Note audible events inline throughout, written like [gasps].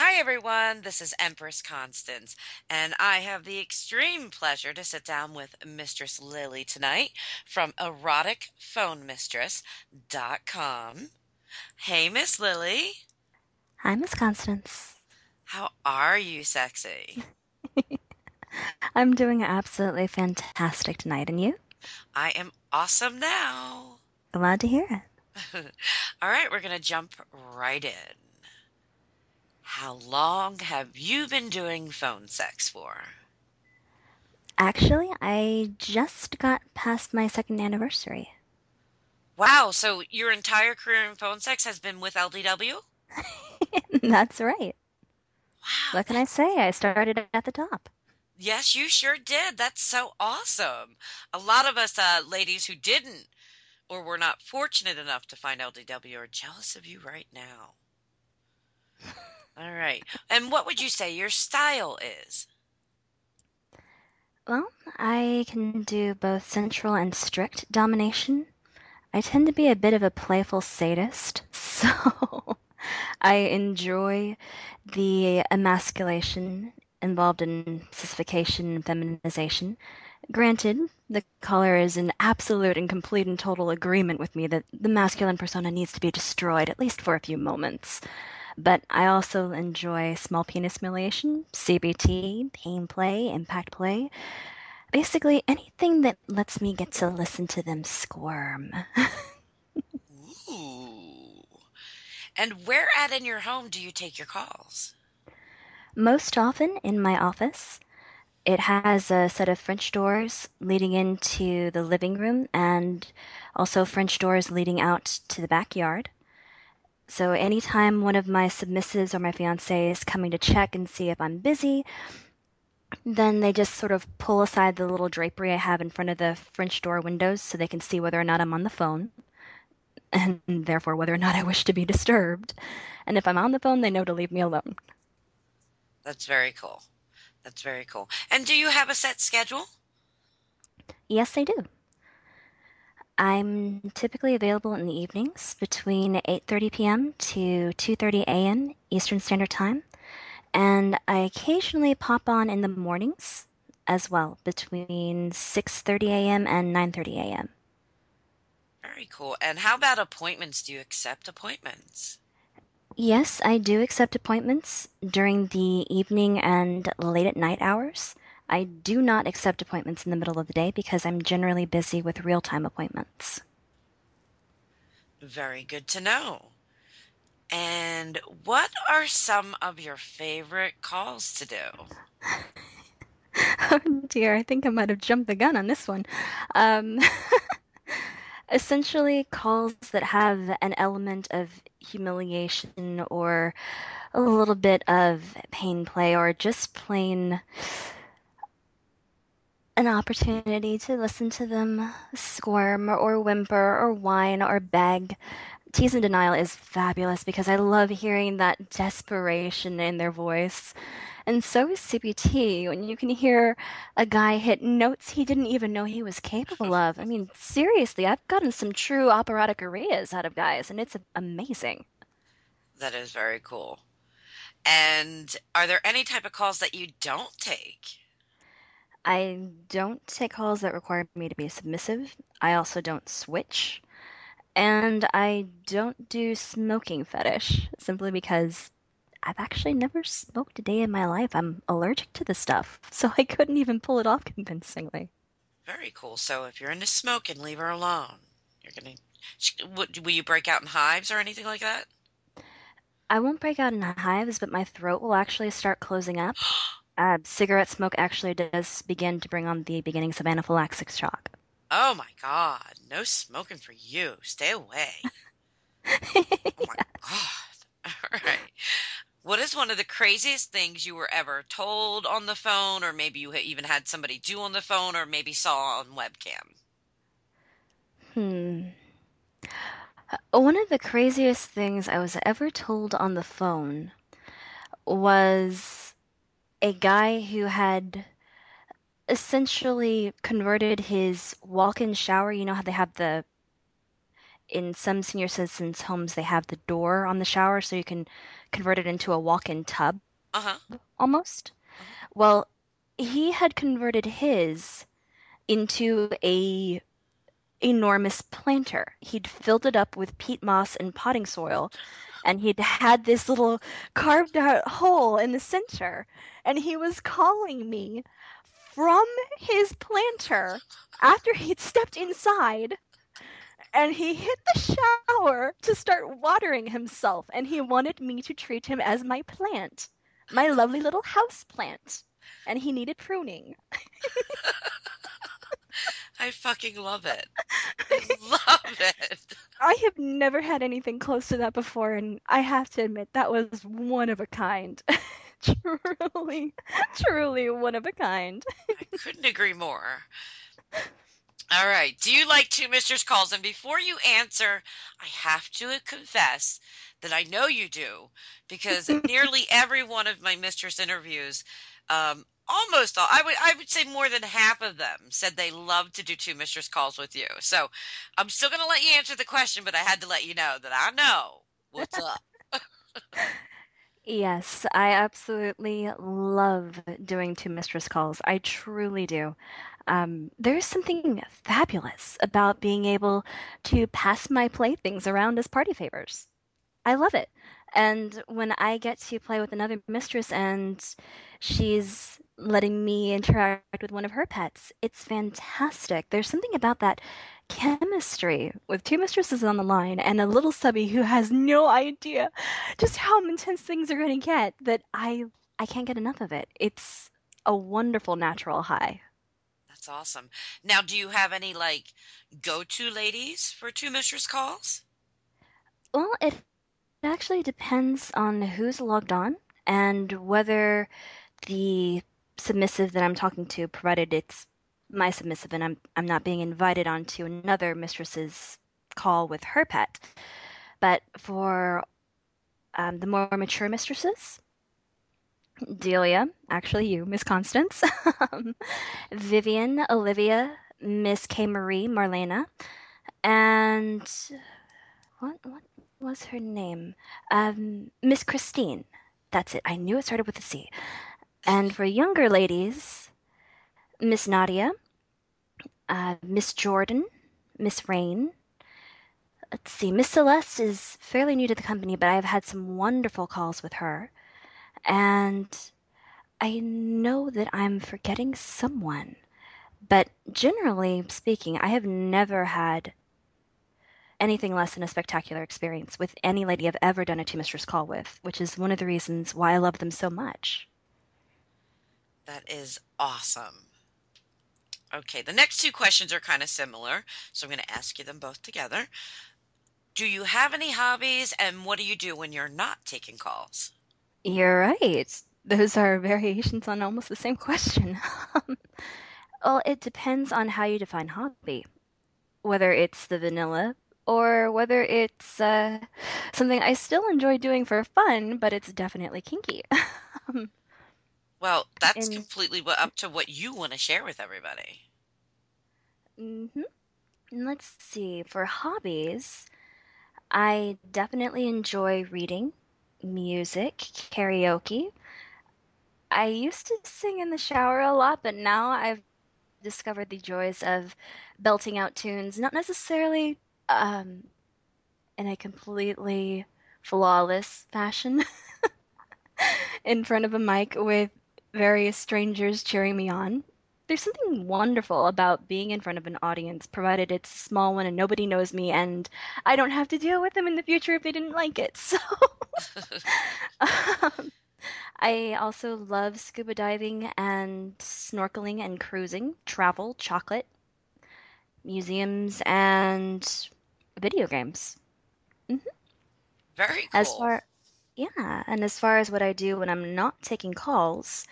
Hi, everyone. This is Empress Constance, and I have the extreme pleasure to sit down with Mistress Lilly tonight from eroticphonemistress.com. Hey, Miss Lilly. Hi, Miss Constance. How are you, sexy? [laughs] I'm doing absolutely fantastic tonight, and you? I am awesome now. Glad to hear it. [laughs] All right, we're going to jump right in. How long have you been doing phone sex for? Actually, I just got past my second anniversary. Wow, so your entire career in phone sex has been with LDW? [laughs] That's right. Wow. What can I say? I started at the top. Yes, you sure did. That's so awesome. A lot of us uh, ladies who didn't or were not fortunate enough to find LDW are jealous of you right now. All right. And what would you say your style is? Well, I can do both sensual and strict domination. I tend to be a bit of a playful sadist, [laughs] so I enjoy the emasculation involved in sissification and feminization. Granted, the caller is in absolute and complete and total agreement with me that the masculine persona needs to be destroyed, at least for a few moments. But I also enjoy small penis humiliation, CBT, pain play, impact play. Basically, anything that lets me get to listen to them squirm. Ooh. And where at in your home do you take your calls? Most often in my office. It has a set of French doors leading into the living room and also French doors leading out to the backyard. So anytime one of my submissives or my fiance is coming to check and see if I'm busy, then they just sort of pull aside the little drapery I have in front of the French door windows so they can see whether or not I'm on the phone, [laughs] and therefore whether or not I wish to be disturbed. And if I'm on the phone, they know to leave me alone. That's very cool. That's very cool. And do you have a set schedule? Yes, I do. I'm typically available in the evenings between 8:30 p.m. to 2:30 a.m. Eastern Standard Time, and I occasionally pop on in the mornings as well between 6:30 a.m. and 9:30 a.m. Very cool. And how about appointments? Do you accept appointments? Yes, I do accept appointments during the evening and late at night hours. I do not accept appointments in the middle of the day because I'm generally busy with real time appointments. Very good to know. And what are some of your favorite calls to do? [laughs] oh dear, I think I might have jumped the gun on this one. Um, [laughs] essentially, calls that have an element of humiliation or a little bit of pain play or just plain an opportunity to listen to them squirm or whimper or whine or beg. Tease and Denial is fabulous because I love hearing that desperation in their voice. And so is CBT when you can hear a guy hit notes he didn't even know he was capable of. I mean, seriously, I've gotten some true operatic arias out of guys, and it's amazing. That is very cool. And are there any type of calls that you don't take? I don't take calls that require me to be submissive. I also don't switch. And I don't do smoking fetish simply because I've actually never smoked a day in my life. I'm allergic to the stuff, [laughs] so I couldn't even pull it off convincingly. Very cool. So if you're into smoking, leave her alone. You're gonna. Will you break out in hives or anything like that? I won't break out in hives, but my throat will actually start closing up. [gasps] [gasps] uh, cigarette smoke actually does begin to bring on the beginnings of anaphylactic shock. Oh my god, no smoking for you. Stay away. oh my [laughs] god. [laughs] All right. What is one of the craziest things you were ever told on the phone, or maybe you even had somebody do on the phone, or maybe saw on webcam? Hmm. One of the craziest things I was ever told on the phone was a guy who had essentially converted his walk-in shower. You know how they have the in some senior citizens' homes, they have the door on the shower so you can convert it into a walk-in tub Uh-huh. almost. Well, he had converted his into a enormous planter. He'd filled it up with peat moss and potting soil, and he'd had this little carved out hole in the center, and he was calling me from his planter after he'd stepped inside and he hit the shower to start watering himself and he wanted me to treat him as my plant my lovely little house plant and he needed pruning [laughs] I fucking love it. I [laughs] love it. i have never had anything close to that before and i have to admit that was one of a kind [laughs] [laughs] truly truly one of a kind I couldn't agree more. All right. Do you like two mistress calls? And before you answer, I have to confess that I know you do because [laughs] nearly every one of my mistress interviews, um, almost all, I would I would say more than half of them said they love to do two mistress calls with you. So I'm still going to let you answer the question, but I had to let you know that I know what's up. [laughs] Yes, I absolutely love doing two mistress calls. I truly do. Um, there's something fabulous about being able to pass my playthings around as party favors. I love it. And when I get to play with another mistress and she's letting me interact with one of her pets, it's fantastic. There's something about that chemistry with two mistresses on the line and a little subby who has no idea just how intense things are going to get that I I can't get enough of it. It's a wonderful natural high. That's awesome. Now, do you have any like go-to ladies for two mistress calls? Well, it actually depends on who's logged on and whether the submissive that I'm talking to, provided it's my submissive and I'm I'm not being invited onto another mistress's call with her pet. But for um, the more mature mistresses, Delia, actually you, Miss Constance, [laughs] Vivian, Olivia, Miss K. Marie, Marlena, and what what was her name? Um, Miss Christine. That's it. I knew it started with a C. And for younger ladies, Miss Nadia, uh, Miss Jordan, Miss Rain. Let's see, Miss Celeste is fairly new to the company, but I've had some wonderful calls with her. And I know that I'm forgetting someone. But generally speaking, I have never had anything less than a spectacular experience with any lady I've ever done a two mistress call with, which is one of the reasons why I love them so much. That is awesome. Okay, the next two questions are kind of similar, so I'm going to ask you them both together. Do you have any hobbies, and what do you do when you're not taking calls? You're right. Those are variations on almost the same question. [laughs] well, it depends on how you define hobby, whether it's the vanilla or whether it's uh, something I still enjoy doing for fun, but it's definitely kinky. [laughs] Well, that's And completely up to what you want to share with everybody. mhm. Let's see, for hobbies, I definitely enjoy reading, music, karaoke. I used to sing in the shower a lot, but now I've discovered the joys of belting out tunes, not necessarily um, in a completely flawless fashion [laughs] in front of a mic with various strangers cheering me on. There's something wonderful about being in front of an audience, provided it's a small one and nobody knows me, and I don't have to deal with them in the future if they didn't like it. [laughs] So, [laughs] um, I also love scuba diving and snorkeling and cruising, travel, chocolate, museums, and video games. Mhm. Very As cool. far, yeah, and as far as what I do when I'm not taking calls,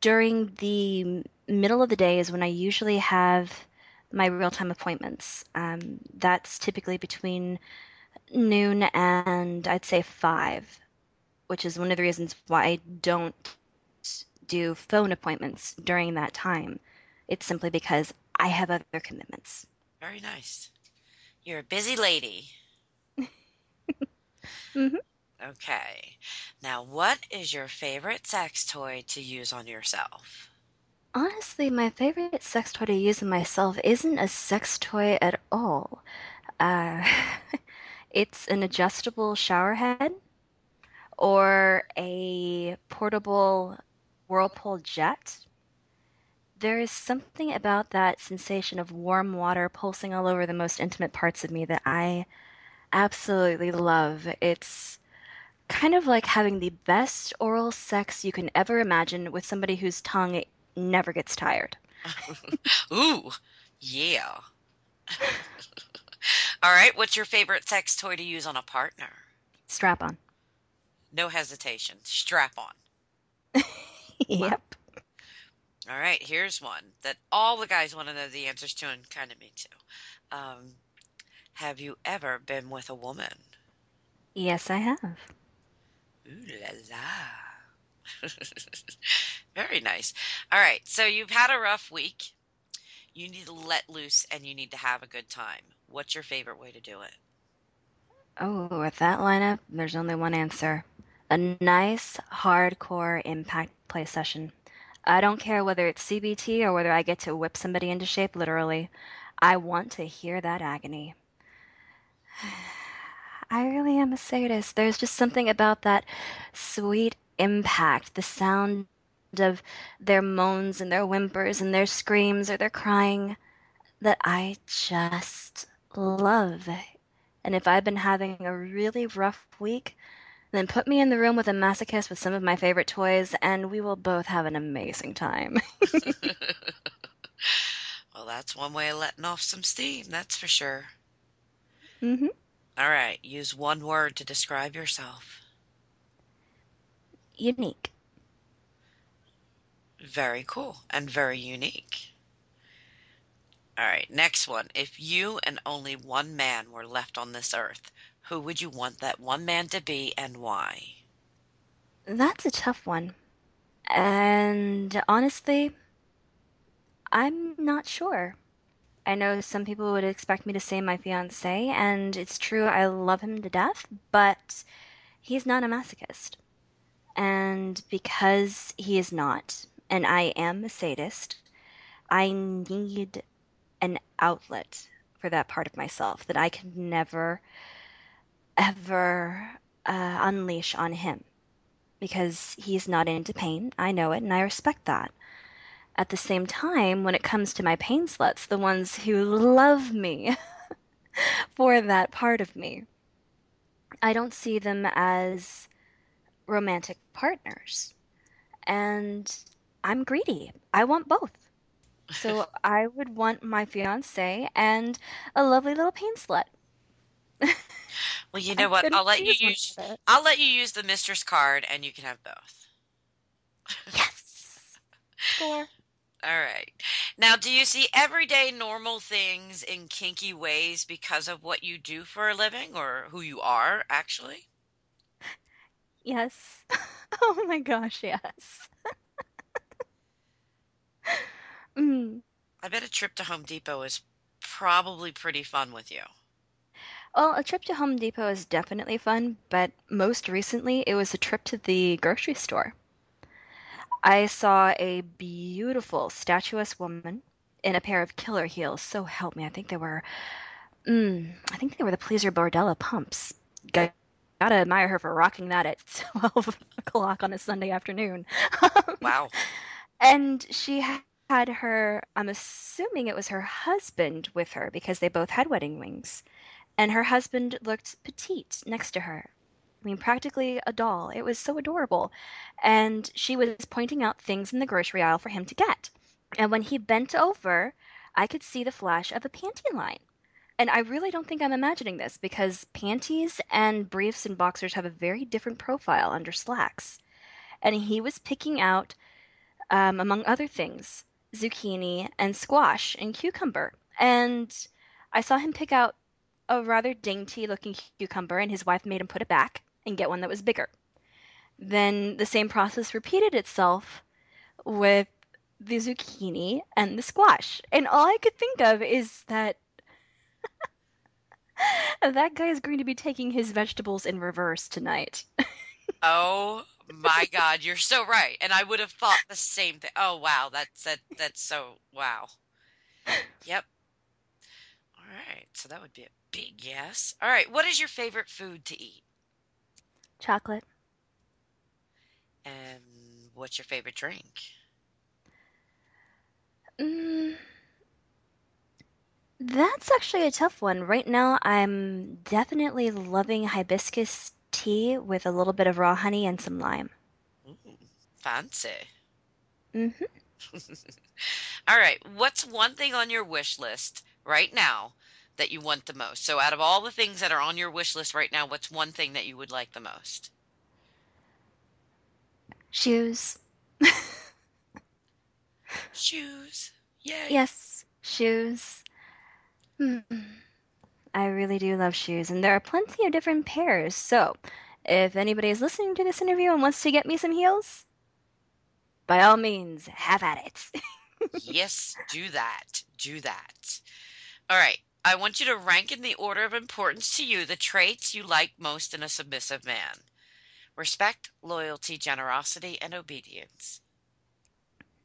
during the m- middle of the day is when I usually have my real-time appointments. Um, that's typically between noon and I'd say five, which is one of the reasons why I don't do phone appointments during that time. It's simply because I have other commitments. Very nice. You're a busy lady. [laughs] hmm Okay. Now, what is your favorite sex toy to use on yourself? Honestly, my favorite sex toy to use on myself isn't a sex toy at all. Uh, [laughs] it's an adjustable shower head or a portable whirlpool jet. There is something about that sensation of warm water pulsing all over the most intimate parts of me that I absolutely love. It's kind of like having the best oral sex you can ever imagine with somebody whose tongue never gets tired. [laughs] Ooh, yeah. [laughs] All right. What's your favorite sex toy to use on a partner? Strap on. No hesitation. Strap on. [laughs] Yep. All right. Here's one that all the guys want to know the answers to, and kind of me too. Um, have you ever been with a woman? Yes, I have. Ooh la la. [laughs] Very nice. All right. So you've had a rough week. You need to let loose and you need to have a good time. What's your favorite way to do it? Oh, with that lineup, there's only one answer. A nice, hardcore impact play session. I don't care whether it's CBT or whether I get to whip somebody into shape, literally. I want to hear that agony. [sighs] [sighs] I really am a sadist. There's just something about that sweet impact, the sound of their moans and their whimpers and their screams or their crying that I just love. And if I've been having a really rough week, then put me in the room with a masochist with some of my favorite toys, and we will both have an amazing time. [laughs] [laughs] Well, that's one way of letting off some steam, that's for sure. hmm All right. Use one word to describe yourself. Unique. Very cool and very unique. All right. Next one. If you and only one man were left on this earth, who would you want that one man to be and why? That's a tough one. And honestly, I'm not sure. I know some people would expect me to say my fiance, and it's true, I love him to death, but he's not a masochist. And because he is not, and I am a sadist, I need an outlet for that part of myself that I could never, ever uh, unleash on him. Because he's not into pain. I know it, and I respect that. At the same time, when it comes to my pain sluts, the ones who love me [laughs] for that part of me, I don't see them as romantic partners. And I'm greedy. I want both. So [laughs] I would want my fiance and a lovely little pain slut. [laughs] Well, you know what? I'll let you use. I'll let you use the mistress card and you can have both. Yes. Score. All right. Now, do you see everyday normal things in kinky ways because of what you do for a living or who you are, actually? Yes. [laughs] Oh my gosh, yes. [laughs] Mm. I bet a trip to Home Depot is probably pretty fun with you. Well, a trip to Home Depot is definitely fun, but most recently it was a trip to the grocery store. I saw a beautiful, statuesque woman in a pair of killer heels. So help me, I think they were, mm, I think they were the Pleaser Bordello pumps. Got, gotta admire her for rocking that at [laughs] 12 o'clock on a Sunday afternoon. [laughs] Wow. And she had her, I'm assuming it was her husband with her because they both had wedding rings. And her husband looked petite next to her. I mean, practically a doll. It was so adorable. And she was pointing out things in the grocery aisle for him to get. And when he bent over, I could see the flash of a panty line. And I really don't think I'm imagining this because panties and briefs and boxers have a very different profile under slacks. And he was picking out um, among other things, zucchini and squash and cucumber. And I saw him pick out a rather dainty looking cucumber, and his wife made him put it back and get one that was bigger. Then the same process repeated itself with the zucchini and the squash. And all I could think of is that [laughs] that guy is going to be taking his vegetables in reverse tonight. [laughs] Oh my God, you're so right. And I would have thought the same thing. Oh wow, that's that that's so wow. Yep. All right, so that would be a big yes. All right, what is your favorite food to eat? Chocolate. And what's your favorite drink? Mm, that's actually a tough one. Right now, I'm definitely loving hibiscus tea with a little bit of raw honey and some lime. Ooh, fancy. hmm [laughs] All right, what's one thing on your wish list right now that you want the most? So out of all the things that are on your wish list right now, what's one thing that you would like the most? Shoes. Shoes. Yay. Yes, shoes. Mm. I really do love shoes, and there are plenty of different pairs. So, if anybody is listening to this interview and wants to get me some heels, by all means, have at it. [laughs] Yes, do that. Do that. All right. I want you to rank in the order of importance to you the traits you like most in a submissive man respect, loyalty, generosity, and obedience.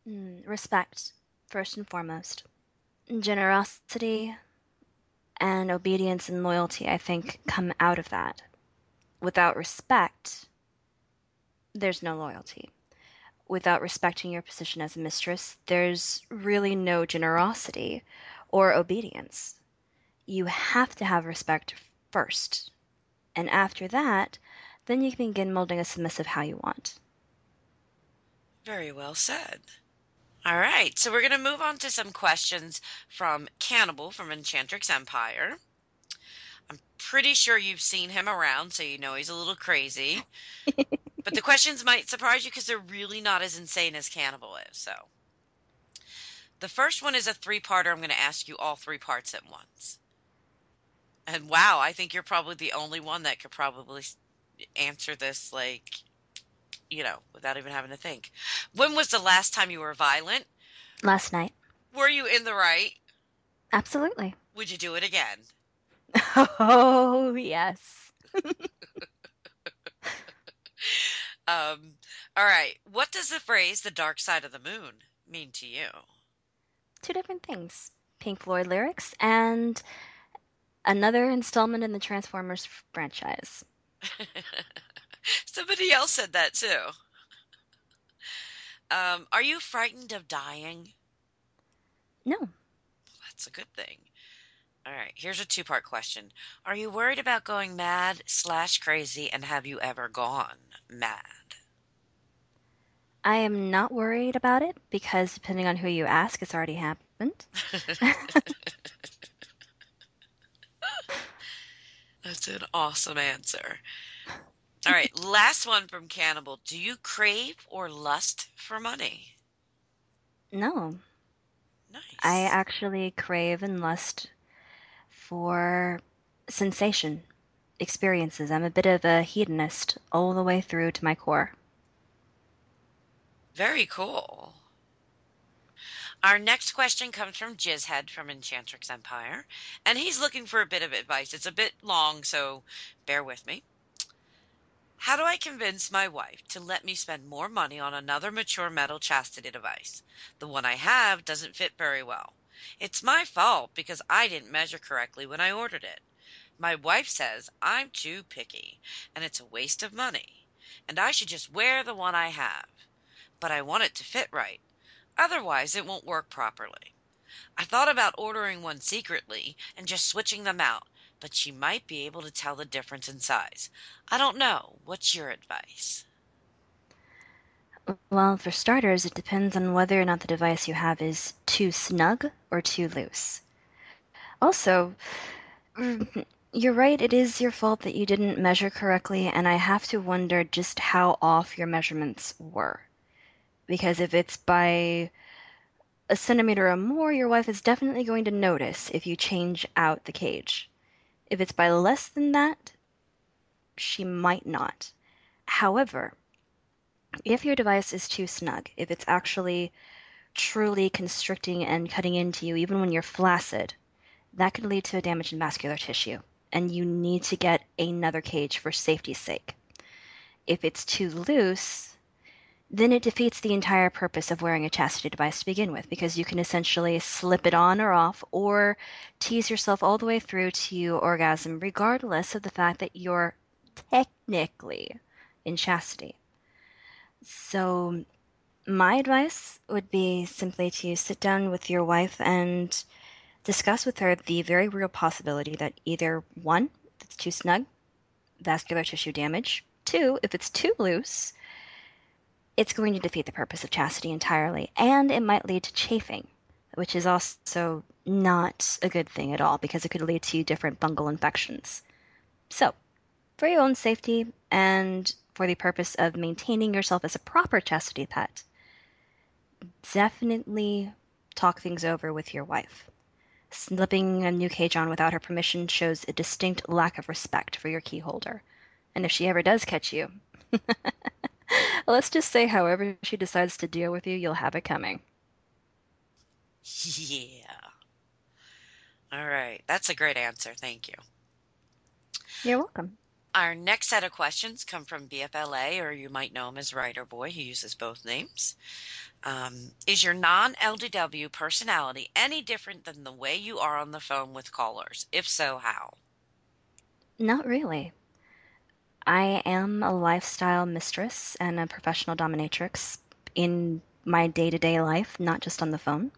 Mm, respect, first and foremost. Generosity and obedience and loyalty, I think, come out of that. Without respect, there's no loyalty. Without respecting your position as a mistress, there's really no generosity or obedience. You have to have respect first. And after that, then you can begin molding a submissive how you want. Very well said. All right, so we're going to move on to some questions from Cannibal from Enchantrix Empire. I'm pretty sure you've seen him around, so you know he's a little crazy. [laughs] but the questions might surprise you because they're really not as insane as Cannibal is. So, the first one is a three parter. I'm going to ask you all three parts at once. And wow, I think you're probably the only one that could probably answer this, like, you know, without even having to think. When was the last time you were violent? Last night. Were you in the right? Absolutely. Would you do it again? [laughs] Oh, yes. [laughs] Um, all right. What does the phrase "the dark side of the moon" mean to you? Two different things Pink Floyd lyrics and another installment in the Transformers franchise. [laughs] Somebody else said that too. Um, are you frightened of dying? No. That's a good thing. All right, here's a two-part question. Are you worried about going mad slash crazy, and have you ever gone mad? I am not worried about it because depending on who you ask, it's already happened. [laughs] [laughs] That's an awesome answer. All right, [laughs] last one from Cannibal. Do you crave or lust for money? No. Nice. I actually crave and lust for sensation, experiences. I'm a bit of a hedonist all the way through to my core. Very cool. Our next question comes from Jizzhead from Enchantrix Empire, and he's looking for a bit of advice. It's a bit long, so bear with me. How do I convince my wife to let me spend more money on another mature metal chastity device? The one I have doesn't fit very well. It's my fault because I didn't measure correctly when I ordered it. My wife says I'm too picky and it's a waste of money, and I should just wear the one I have. But I want it to fit right. Otherwise, it won't work properly. I thought about ordering one secretly and just switching them out, but she might be able to tell the difference in size. I don't know. What's your advice? Well, for starters, it depends on whether or not the device you have is too snug or too loose. Also, mm, you're right, it is your fault that you didn't measure correctly, and I have to wonder just how off your measurements were. Because if it's by a centimeter or more, your wife is definitely going to notice if you change out the cage. If it's by less than that, she might not. However, if your device is too snug, if it's actually truly constricting and cutting into you even when you're flaccid, that could lead to a damage in vascular tissue. and you need to get another cage for safety's sake. If it's too loose, then it defeats the entire purpose of wearing a chastity device to begin with because you can essentially slip it on or off or tease yourself all the way through to orgasm regardless of the fact that you're technically in chastity. So, my advice would be simply to sit down with your wife and discuss with her the very real possibility that either one, it's too snug, vascular tissue damage, two, if it's too loose, it's going to defeat the purpose of chastity entirely, and it might lead to chafing, which is also not a good thing at all because it could lead to different fungal infections. So, for your own safety and for the purpose of maintaining yourself as a proper chastity pet, definitely talk things over with your wife. Slipping a new cage on without her permission shows a distinct lack of respect for your key holder. And if she ever does catch you, [laughs] Let's just say, however she decides to deal with you, you'll have it coming. [laughs] Yeah. All right. That's a great answer. Thank you. You're welcome. Our next set of questions come from BFLA, or you might know him as Writer Boy. He uses both names. Um, is your non LDW personality any different than the way you are on the phone with callers? If so, how? Not really. I am a lifestyle mistress and a professional dominatrix in my day to day life, not just on the phone.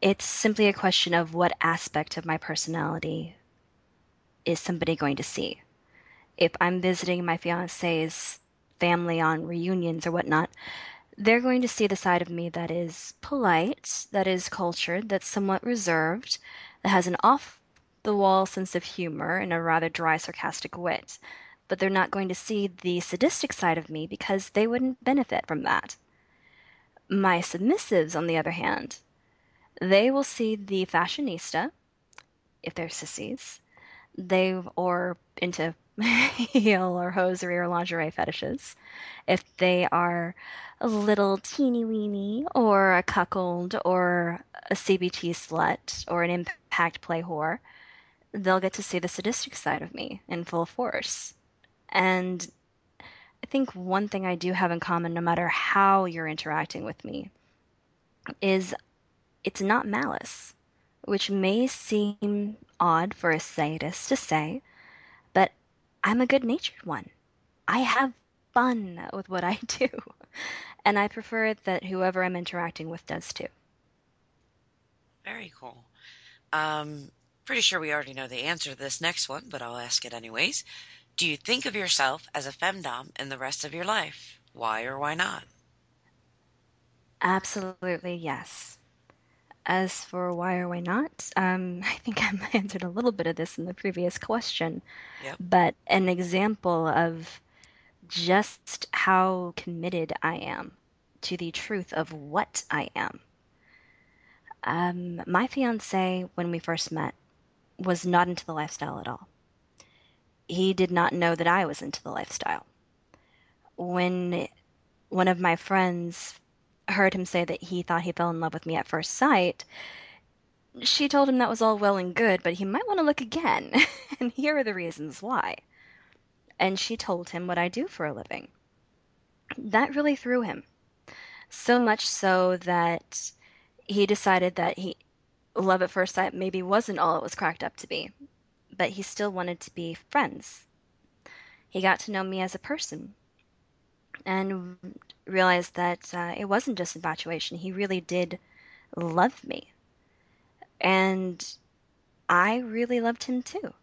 It's simply a question of what aspect of my personality is somebody going to see. If I'm visiting my fiance's family on reunions or whatnot, they're going to see the side of me that is polite, that is cultured, that's somewhat reserved, that has an off the wall sense of humor and a rather dry, sarcastic wit, but they're not going to see the sadistic side of me because they wouldn't benefit from that. My submissives, on the other hand, they will see the fashionista, if they're sissies, they or into [laughs] heel or hosiery or lingerie fetishes. If they are a little teeny weeny or a cuckold or a CBT slut or an impact play whore, they'll get to see the sadistic side of me in full force. And I think one thing I do have in common, no matter how you're interacting with me, is it's not malice, which may seem odd for a sadist to say, but I'm a good natured one. I have fun with what I [laughs] do, and I prefer that whoever I'm interacting with does too. Very cool. Um, Pretty sure we already know the answer to this next one, but I'll ask it anyways. Do you think of yourself as a femdom in the rest of your life? Why or why not? Absolutely, yes. As for why or why not, um, [laughs] I think I [laughs] answered a little bit of this in the previous question. Yep. But an example of just how committed I am to the truth of what I am. Um, my fiance, when we first met, was not into the lifestyle at all. He did not know that I was into the lifestyle. When one of my friends heard him say that he thought he fell in love with me at first sight, she told him that was all well and good, but he might want to look again, [laughs] and here are the reasons why. And she told him what I do for a living. That really threw him. So much so that he decided that he love at first sight maybe wasn't all it was cracked up to be, but he still wanted to be friends. He got to know me as a person and realized that uh, it wasn't just infatuation. He really did love me. And I really loved him too.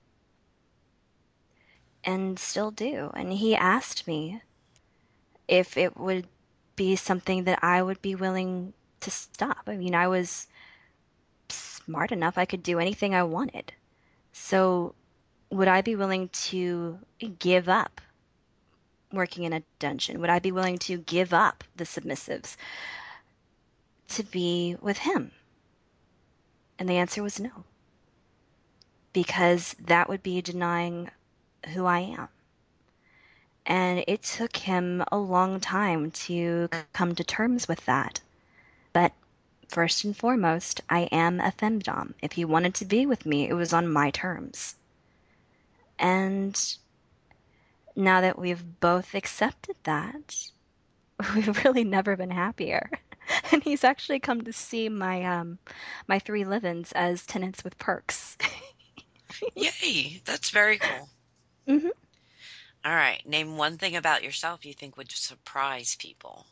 And still do. And he asked me if it would be something that I would be willing to stop. I mean, I was smart enough I could do anything I wanted. So, would I be willing to give up working in a dungeon? Would I be willing to give up the submissives to be with him? And the answer was no. Because that would be denying who I am. And it took him a long time to come to terms with that. But First and foremost, I am a femdom. If he wanted to be with me, it was on my terms. And now that we've both accepted that, [laughs] we've really never been happier. [laughs] And he's actually come to see my um my three live-ins as tenants with perks. [laughs] Yay, that's very cool. hmm All right, name one thing about yourself you think would surprise people.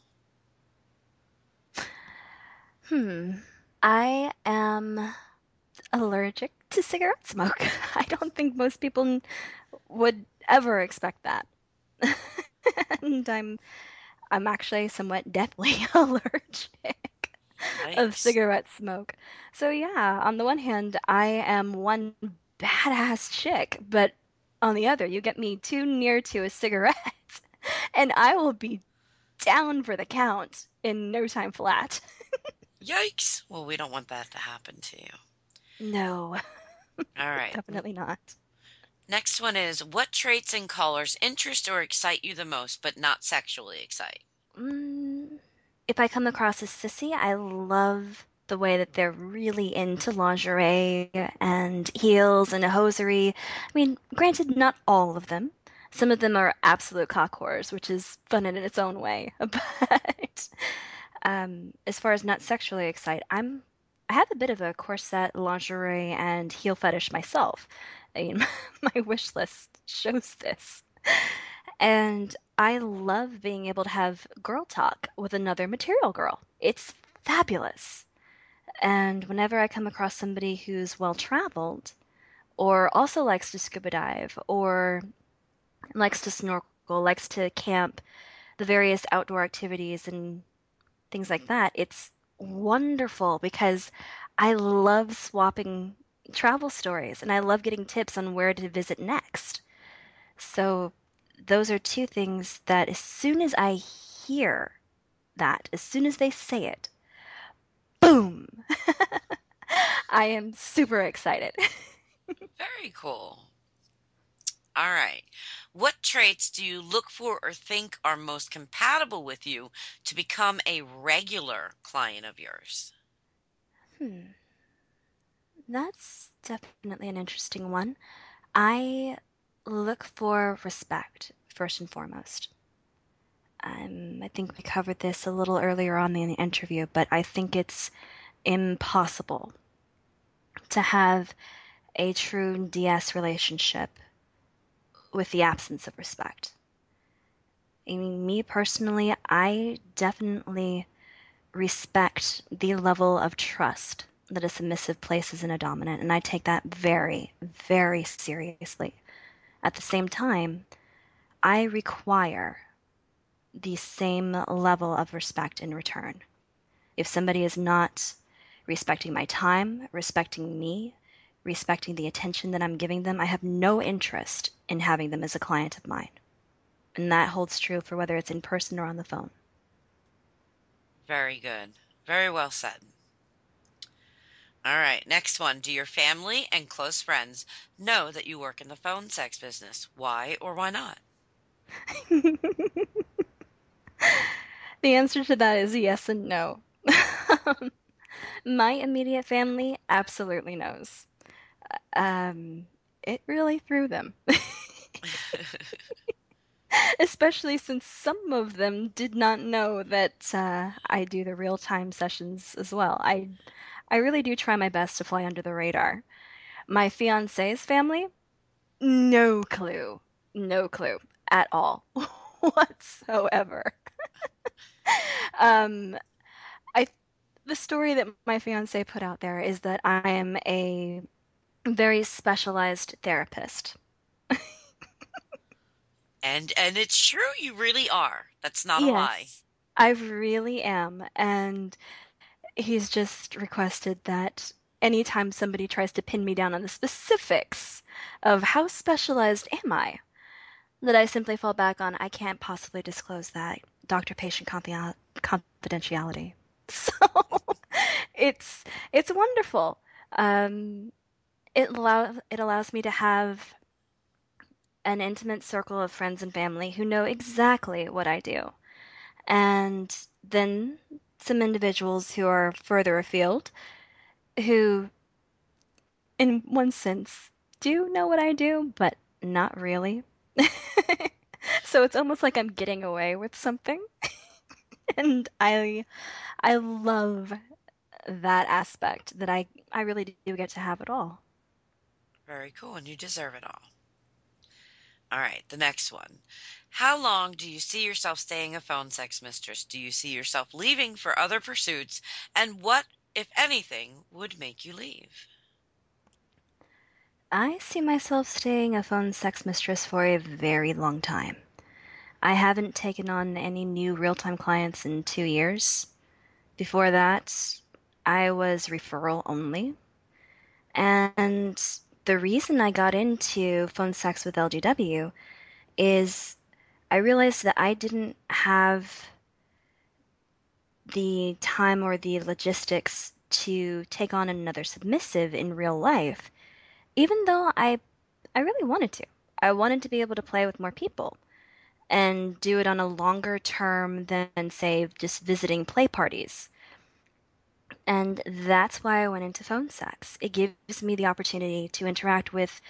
Hmm. I am allergic to cigarette smoke. [laughs] I don't think most people would ever expect that. [laughs] And I'm I'm actually somewhat deathly [laughs] allergic of cigarette smoke. So yeah, on the one hand, I am one badass chick, but on the other, you get me too near to a cigarette, and I will be down for the count in no time flat. Yikes. Well, we don't want that to happen to you. No, [laughs] All right. definitely not. Next one is what traits and colors interest or excite you the most, but not sexually excite? Mm, if I come across a sissy, I love the way that they're really into lingerie and heels and hosiery. I mean, granted, not all of them. Some of them are absolute cock whores, which is fun in its own way. [laughs] But um, as far as not sexually excited, I'm I have a bit of a corset, lingerie, and heel fetish myself. I mean, [laughs] my wish list shows this. And I love being able to have girl talk with another material girl. It's fabulous. And whenever I come across somebody who's well traveled, or also likes to scuba dive, or likes to snorkel, likes to camp, the various outdoor activities and things like that, it's wonderful because I love swapping travel stories and I love getting tips on where to visit next. So those are two things that as soon as I hear that, as soon as they say it, boom, [laughs] I am super excited. [laughs] Very cool. All right. What traits do you look for or think are most compatible with you to become a regular client of yours? Hmm, that's definitely an interesting one. I look for respect first and foremost. Um, I think we covered this a little earlier on in the interview, but I think it's impossible to have a true DS relationship with the absence of respect. I mean, me personally, I definitely respect the level of trust that a submissive places in a dominant, and I take that very, very seriously. At the same time, I require the same level of respect in return. If somebody is not respecting my time, respecting me, respecting the attention that I'm giving them, I have no interest in having them as a client of mine. And that holds true for whether it's in person or on the phone. Very good. Very well said. All right, next one. Do your family and close friends know that you work in the phone sex business? Why or why not? [laughs] The answer to that is yes and no. [laughs] My immediate family absolutely knows. Um, it really threw them. [laughs] [laughs] Especially since some of them did not know that uh, I do the real-time sessions as well. I I really do try my best to fly under the radar. My fiance's family, no clue. No clue at all [laughs] whatsoever. Um, I the story that my fiance put out there is that I am a very specialized therapist. And and it's true, you really are. That's not a lie. I really am. And he's just requested that anytime somebody tries to pin me down on the specifics of how specialized am I, that I simply fall back on I can't possibly disclose that doctor-patient confi- confidentiality. [laughs] So it's it's wonderful. Um, it allows it allows me to have an intimate circle of friends and family who know exactly what I do. And then some individuals who are further afield who, in one sense, do know what I do, but not really. [laughs] so it's almost like I'm getting away with something. [laughs] and I I love that aspect that I I really do get to have it all. Very cool, and you deserve it all. All right, the next one. How long do you see yourself staying a phone sex mistress? Do you see yourself leaving for other pursuits? And what, if anything, would make you leave? I see myself staying a phone sex mistress for a very long time. I haven't taken on any new real time clients in two years. Before that, I was referral only. And the reason I got into phone sex with LDW is I realized that I didn't have the time or the logistics to take on another submissive in real life, even though I I really wanted to. I wanted to be able to play with more people and do it on a longer term than say just visiting play parties. And that's why I went into phone sex. It gives me the opportunity to interact with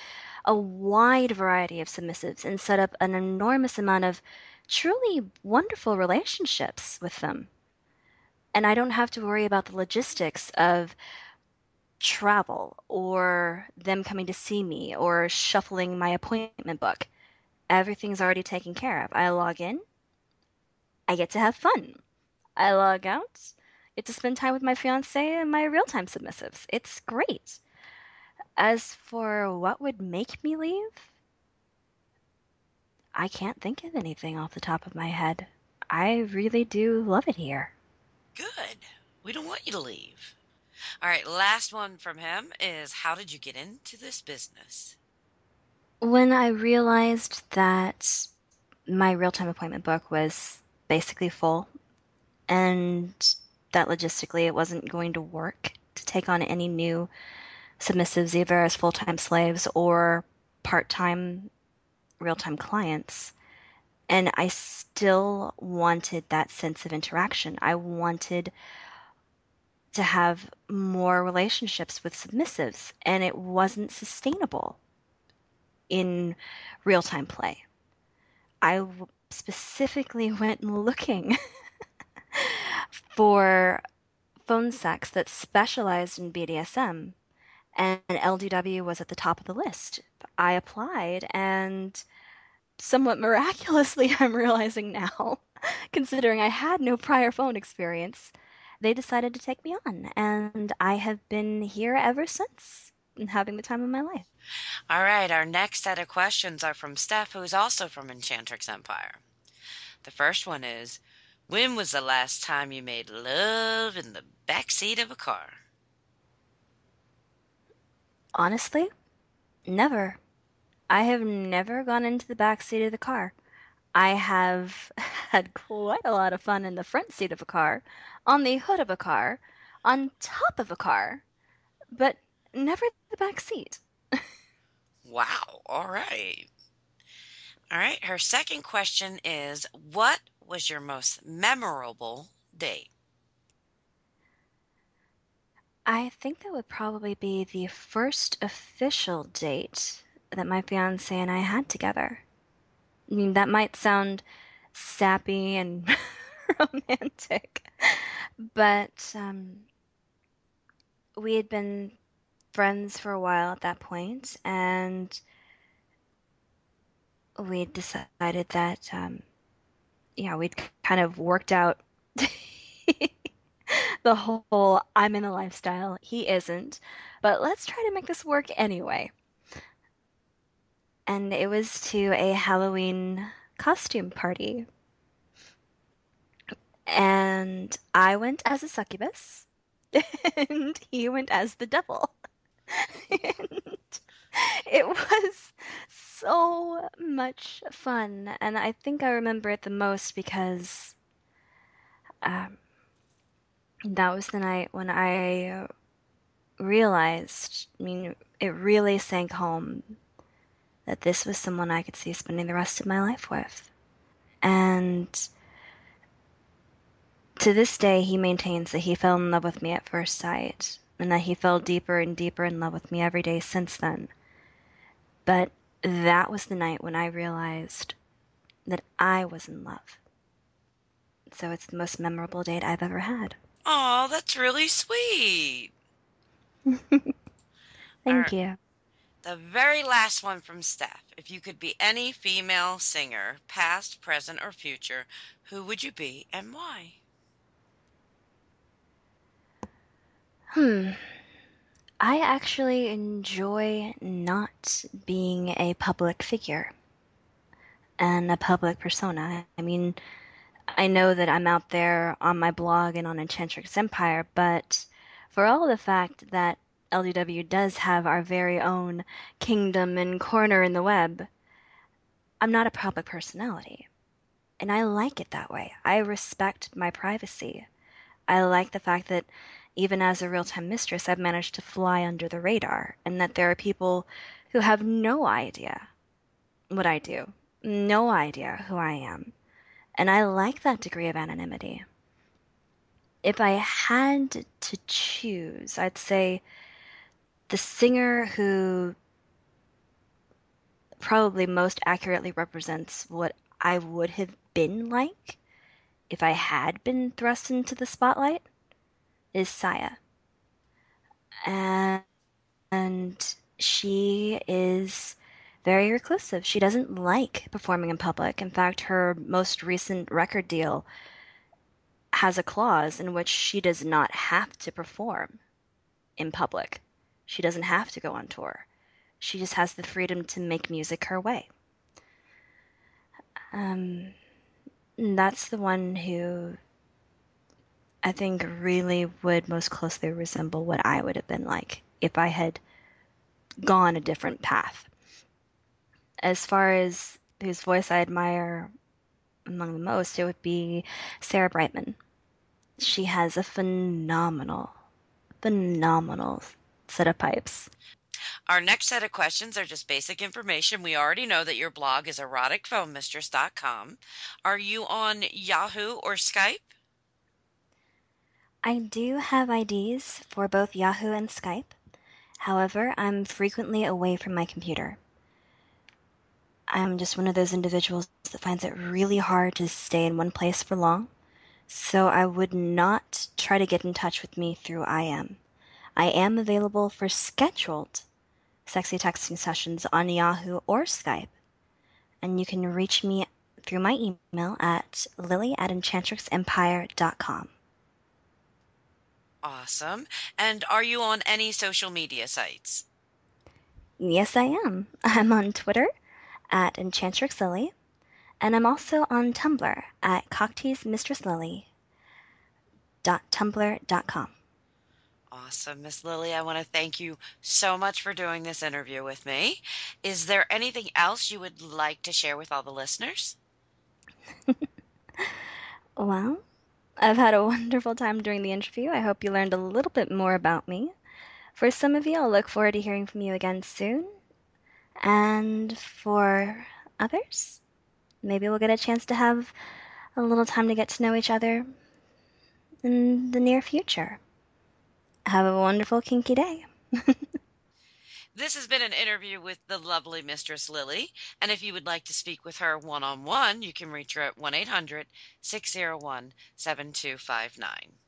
a wide variety of submissives and set up an enormous amount of truly wonderful relationships with them. And I don't have to worry about the logistics of travel or them coming to see me or shuffling my appointment book. Everything's already taken care of. I log in, I get to have fun. I log out, get to spend time with my fiance and my real time submissives. It's great. As for what would make me leave, I can't think of anything off the top of my head. I really do love it here. Good. We don't want you to leave. All right, last one from him is How did you get into this business? When I realized that my real time appointment book was basically full and that logistically it wasn't going to work to take on any new submissives either as full time slaves or part time real time clients. And I still wanted that sense of interaction. I wanted to have more relationships with submissives, and it wasn't sustainable in real time play. I specifically [laughs] went looking for phone sex that specialized in BDSM, and LDW was at the top of the list. I applied, and somewhat miraculously, [laughs] I'm realizing now, considering I had no prior phone experience, they decided to take me on, and I have been here ever since, and having the time of my life. All right, our next set of questions are from Steph, who's also from Enchantrix Empire. The first one is When was the last time you made love in the back seat of a car? Honestly, never. I have never gone into the back seat of the car. I have [laughs] had quite a lot of fun in the front seat of a car, on the hood of a car, on top of a car, but never the back seat. [laughs] wow, all right. All right, her second question is What was your most memorable date? I think that would probably be the first official date that my fiance and I had together. I mean, that might sound sappy and [laughs] romantic, but um, we had been friends for a while at that point, and we decided that, um, yeah, we'd kind of worked out [laughs] the whole I'm in the lifestyle, he isn't, but let's try to make this work anyway and it was to a Halloween costume party. And I went as a succubus, [laughs] and he went as the devil. [laughs] and it was so much fun, and I think I remember it the most because um, that was the night when I realized, I mean, it really sank home that this was someone I could see spending the rest of my life with. And to this day, he maintains that he fell in love with me at first sight, and that he fell deeper and deeper in love with me every day since then. But that was the night when I realized that I was in love. So it's the most memorable date I've ever had. Oh, that's really sweet. [laughs] Thank Alright. you. The very last one from Steph. If you could be any female singer, past, present, or future, who would you be and why? Hmm. I actually enjoy not being a public figure and a public persona. I mean, I know that I'm out there on my blog and on Enchantrix Empire, but for all the fact that LDW does have our very own kingdom and corner in the web, I'm not a public personality. And I like it that way. I respect my privacy. I like the fact that even as a real time mistress, I've managed to fly under the radar, and that there are people who have no idea what I do, no idea who I am. And I like that degree of anonymity. If I had to choose, I'd say the singer who probably most accurately represents what I would have been like if I had been thrust into the spotlight is Saya. And, and she is very reclusive. She doesn't like performing in public. In fact, her most recent record deal has a clause in which she does not have to perform in public. She doesn't have to go on tour. She just has the freedom to make music her way. Um, that's the one who I think really would most closely resemble what I would have been like if I had gone a different path. As far as whose voice I admire among the most, it would be Sarah Brightman. She has a phenomenal, phenomenal set of pipes. Our next set of questions are just basic information. We already know that your blog is eroticphonemistress.com. Are you on Yahoo or Skype? I do have IDs for both Yahoo and Skype. However, I'm frequently away from my computer. I'm just one of those individuals that finds it really hard to stay in one place for long, so I would not try to get in touch with me through IM. I am available for scheduled sexy texting sessions on Yahoo or Skype, and you can reach me through my email at lily at enchantrixempire.com. Awesome. And are you on any social media sites? Yes, I am. [laughs] I'm on Twitter at Enchantrix Lilly, and I'm also on Tumblr at cockteasmistresslily.tumblr.com. Awesome, Miss Lilly. I want to thank you so much for doing this interview with me. Is there anything else you would like to share with all the listeners? [laughs] Well, I've had a [laughs] wonderful time during the interview. I hope you learned a little bit more about me. For some of you, I'll look forward to hearing from you again soon. And for others, maybe we'll get a chance to have a little time to get to know each other in the near future. Have a wonderful kinky day. [laughs] This has been an interview with the lovely Mistress Lilly. And if you would like to speak with her one on one, you can reach her at 1 800 601 7259.